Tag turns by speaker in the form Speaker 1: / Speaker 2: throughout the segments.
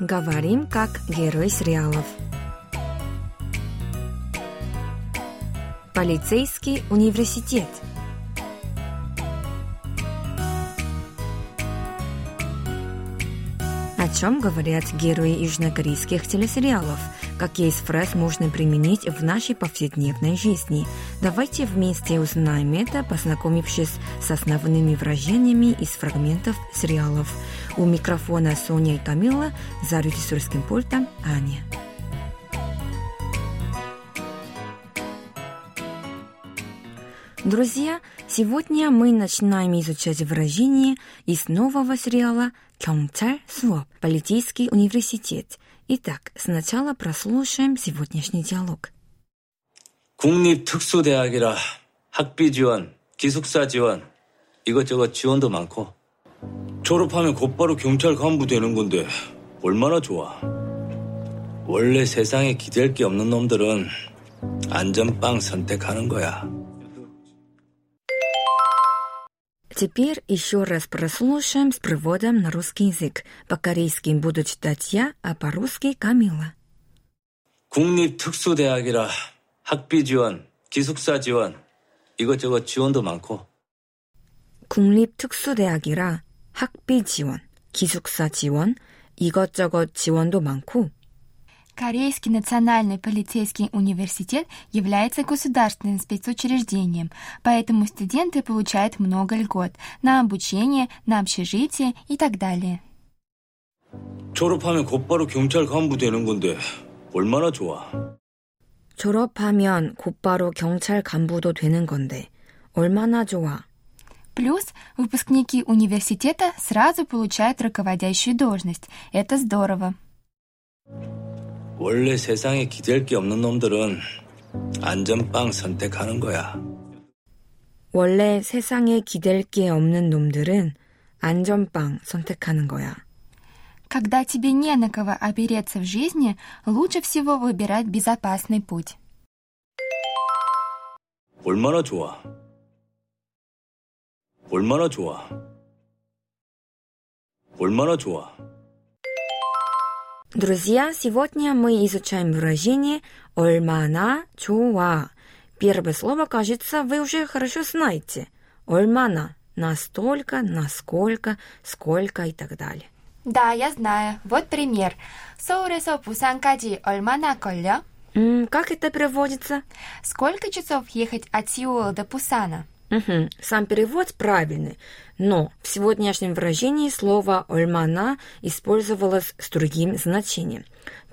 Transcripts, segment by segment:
Speaker 1: Говорим как герой сериалов. Полицейский университет. О чем говорят герои южнокорейских телесериалов? Какие из фраз можно применить в нашей повседневной жизни? Давайте вместе узнаем это, познакомившись с основными выражениями из фрагментов сериалов. У микрофона Соня и Камила, за режиссерским пультом Аня. Друзья, сегодня мы начинаем изучать выражение из нового сериала «경찰 수업» – «Полицейский университет». Итак, сначала прослушаем сегодняшний диалог.
Speaker 2: 국립특수대학이라 학비 지원, 기숙사 지원, 이것저것 지원도 많고 졸업하면 곧바로 경찰 간부 되는 건데 얼마나 좋아. 원래 세상에 기댈 게 없는 놈들은 안전빵 선택하는 거야.
Speaker 1: Теперь еще раз прослушаем с приводом на русский язык. По-корейски буду читать я, а по-русски Камила.
Speaker 2: 국립특수대학이라 학비 지원, 기숙사 지원, 이것저것 지원도 많고
Speaker 1: 국립특수대학이라 학비 지원, 기숙사 지원, 이것저것 지원도 많고
Speaker 3: Корейский национальный полицейский университет является государственным спецучреждением, поэтому студенты получают много льгот на обучение, на общежитие и так далее.
Speaker 2: 졸업하면 곧바로 경찰 간부 되는 건데 얼마나 좋아.
Speaker 1: 졸업하면 곧바로 경찰 간부도 되는 건데 얼마나 좋아.
Speaker 3: Плюс выпускники университета сразу получают руководящую должность. Это здорово.
Speaker 2: 원래 세상에 기댈 게 없는 놈들은 안전빵 선택하는 거야.
Speaker 1: 원래 세상에 기댈 게 없는 놈들은 안전빵 선택하는 거야.
Speaker 3: Когда тебе не на кого опереться в жизни, лучше всего выбирать безопасный путь.
Speaker 2: 얼마나 좋아. 얼마나 좋아. 얼마나 좋아.
Speaker 1: Друзья, сегодня мы изучаем выражение «얼마나 좋아». Первое слово, кажется, вы уже хорошо знаете. «얼마나» – настолько, насколько, сколько и так далее.
Speaker 3: Да, я знаю. Вот пример. 서울에서 부산까지 얼마나 걸려?
Speaker 1: М, как это переводится?
Speaker 3: Сколько часов ехать от Сеула до Пусана?
Speaker 1: Угу. Сам перевод правильный, но в сегодняшнем выражении слово «ольмана» использовалось с другим значением.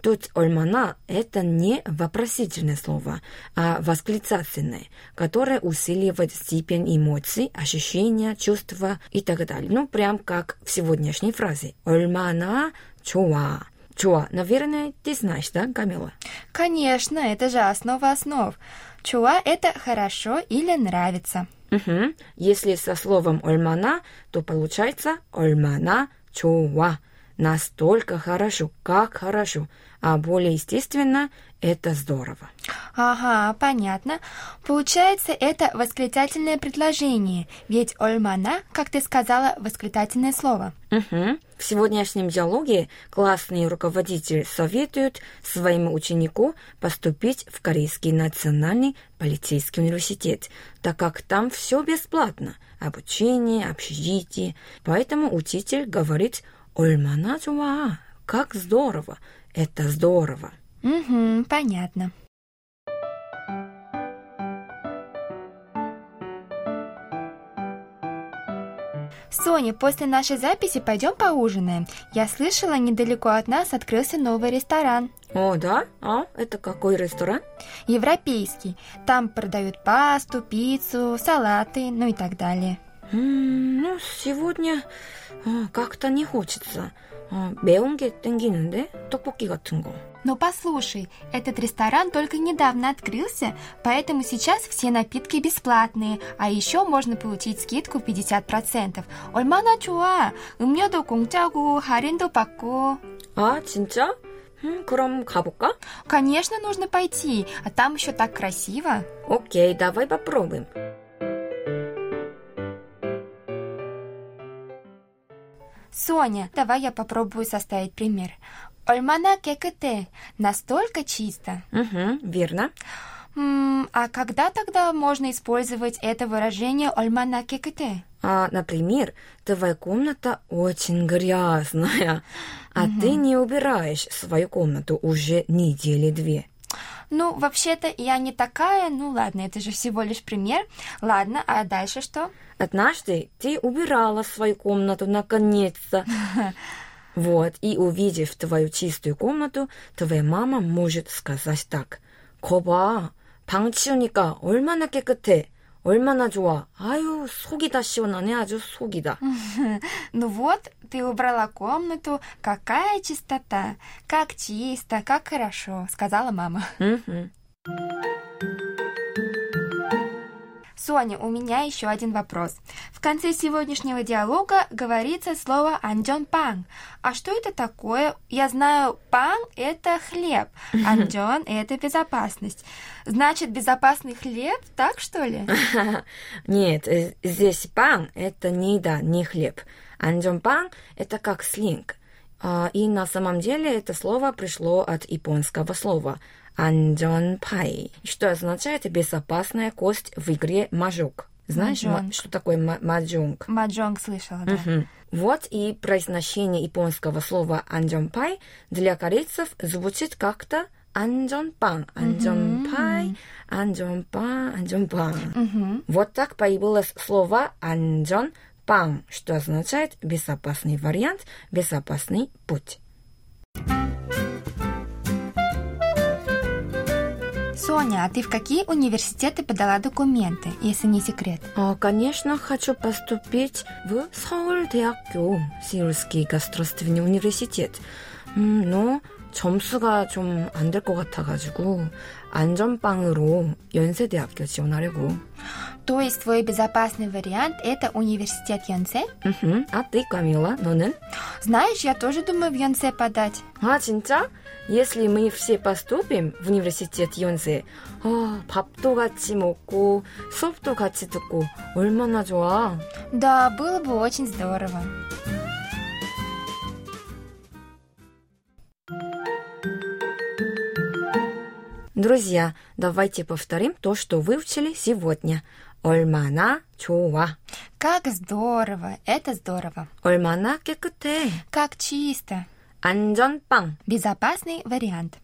Speaker 1: Тут «ольмана» — это не вопросительное слово, а восклицательное, которое усиливает степень эмоций, ощущения, чувства и так далее. Ну, прям как в сегодняшней фразе «ольмана чуа». Чуа, наверное, ты знаешь, да, Камила?
Speaker 3: Конечно, это же основа основ. Чуа – это «хорошо» или «нравится».
Speaker 1: Мгм. Если со словом «ольмана», то получается «ольмана 좋아». Настолько хорошо, как хорошо. А более естественно, это здорово.
Speaker 3: Ага, понятно. Получается, это восклицательное предложение, ведь ольмана, как ты сказала, восклицательное слово.
Speaker 1: Мгм. В сегодняшнем диалоге классный руководитель советует своему ученику поступить в Корейский национальный полицейский университет, так как там все бесплатно – обучение, общежитие. Поэтому учитель говорит «Ольмана 좋아», как здорово, это здорово.
Speaker 3: Угу, понятно. Соня, после нашей записи пойдем поужинаем. Я слышала, недалеко от нас открылся новый ресторан.
Speaker 1: О, да? А, это какой ресторан?
Speaker 3: Европейский. Там продают пасту, пиццу, салаты, ну и так далее.
Speaker 1: 음, ну, сегодня 어, как-то не хочется. 어, 매운 게 땡기는데? 떡볶이 같은 거.
Speaker 3: Но послушай, этот ресторан только недавно открылся, поэтому сейчас все напитки бесплатные, а еще можно получить скидку 50%. 얼마나 좋아! 음료도 공짜고 할인도 받고.
Speaker 1: 아, 진짜? 음, 그럼 가볼까?
Speaker 3: Конечно, нужно пойти, а там еще так красиво.
Speaker 1: окей, давай попробуем.
Speaker 3: Соня, давай я попробую составить пример. Ольмана кекете. Настолько чисто.
Speaker 1: Угу, верно.
Speaker 3: М, а когда тогда можно использовать это выражение ольмана кекете?
Speaker 1: А, например, твоя комната очень грязная, а ты не убираешь свою комнату уже недели две.
Speaker 3: Ну, вообще-то я не такая, ну ладно, это же всего лишь пример. Ладно, а дальше что?
Speaker 1: Однажды ты убирала свою комнату наконец-то. Вот, и увидев твою чистую комнату, твоя мама может сказать так. 거봐, 방 치우니까 얼마나 깨끗해. 얼마나 좋아. 아유, 속이 다 시원하네. 아주 속이 다.
Speaker 3: Ну вот, ты убрала комнату, какая чистота, как чисто, как хорошо, сказала мама. Соня, у меня еще один вопрос. В конце сегодняшнего диалога говорится слово анджон пан. А что это такое? Я знаю, пан – это хлеб, 안전 – это безопасность. Значит, безопасный хлеб, так что ли?
Speaker 1: Нет, э, здесь 빵 – это не еда, не хлеб. 안전빵 – это как сленг. А, И на самом деле это слово пришло от японского слова 安全牌, что означает безопасная кость в игре маджонг. Знаешь, ма-
Speaker 3: Маджонг.
Speaker 1: что такое ма- маджонг?
Speaker 3: Маджонг слышала, да.
Speaker 1: Мгм. Вот и произношение японского слова 安全牌 для корейцев звучит как-то анджонпан, анджонпай, анджонпан, анджонпан. Вот так появилось слово анджонпан, что означает безопасный вариант, безопасный путь.
Speaker 3: Соня, а ты в какие университеты подала документы, если не секрет?
Speaker 1: А, конечно, хочу поступить в 서울대학교 Сеульский государственный университет. 음, но 점수가 좀 안 될 것 같아가지고 안전빵으로 연세대학교 지원하려고.
Speaker 3: То есть твой безопасный вариант – это университет Йонсе?
Speaker 1: 음흠. А ты, Камила, 너는?
Speaker 3: Знаешь, я тоже думаю в Йонсе подать.
Speaker 1: 아 진짜? Если мы все поступим в университет 연세, 아, 밥도 같이 먹고 수업도 같이 듣고 얼마나 좋아.
Speaker 3: Да, было бы очень здорово.
Speaker 1: Друзья, давайте повторим то, что выучили сегодня. 얼마나 좋아.
Speaker 3: Как здорово, это здорово.
Speaker 1: 얼마나 깨끗해.
Speaker 3: Как чисто.
Speaker 1: 안전빵.
Speaker 3: Безопасный вариант.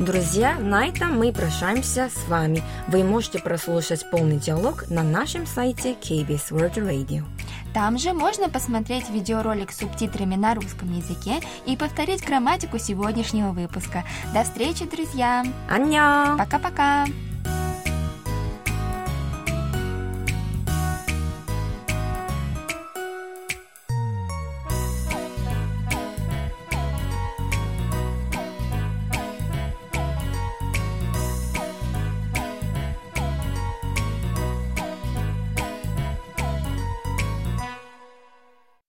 Speaker 1: Друзья, на этом мы прощаемся с вами. Вы можете прослушать полный диалог на нашем сайте KBS World Radio.
Speaker 3: Там же можно посмотреть видеоролик с субтитрами на русском языке и повторить грамматику сегодняшнего выпуска. До встречи, друзья!
Speaker 1: 안녕!
Speaker 3: Пока-пока!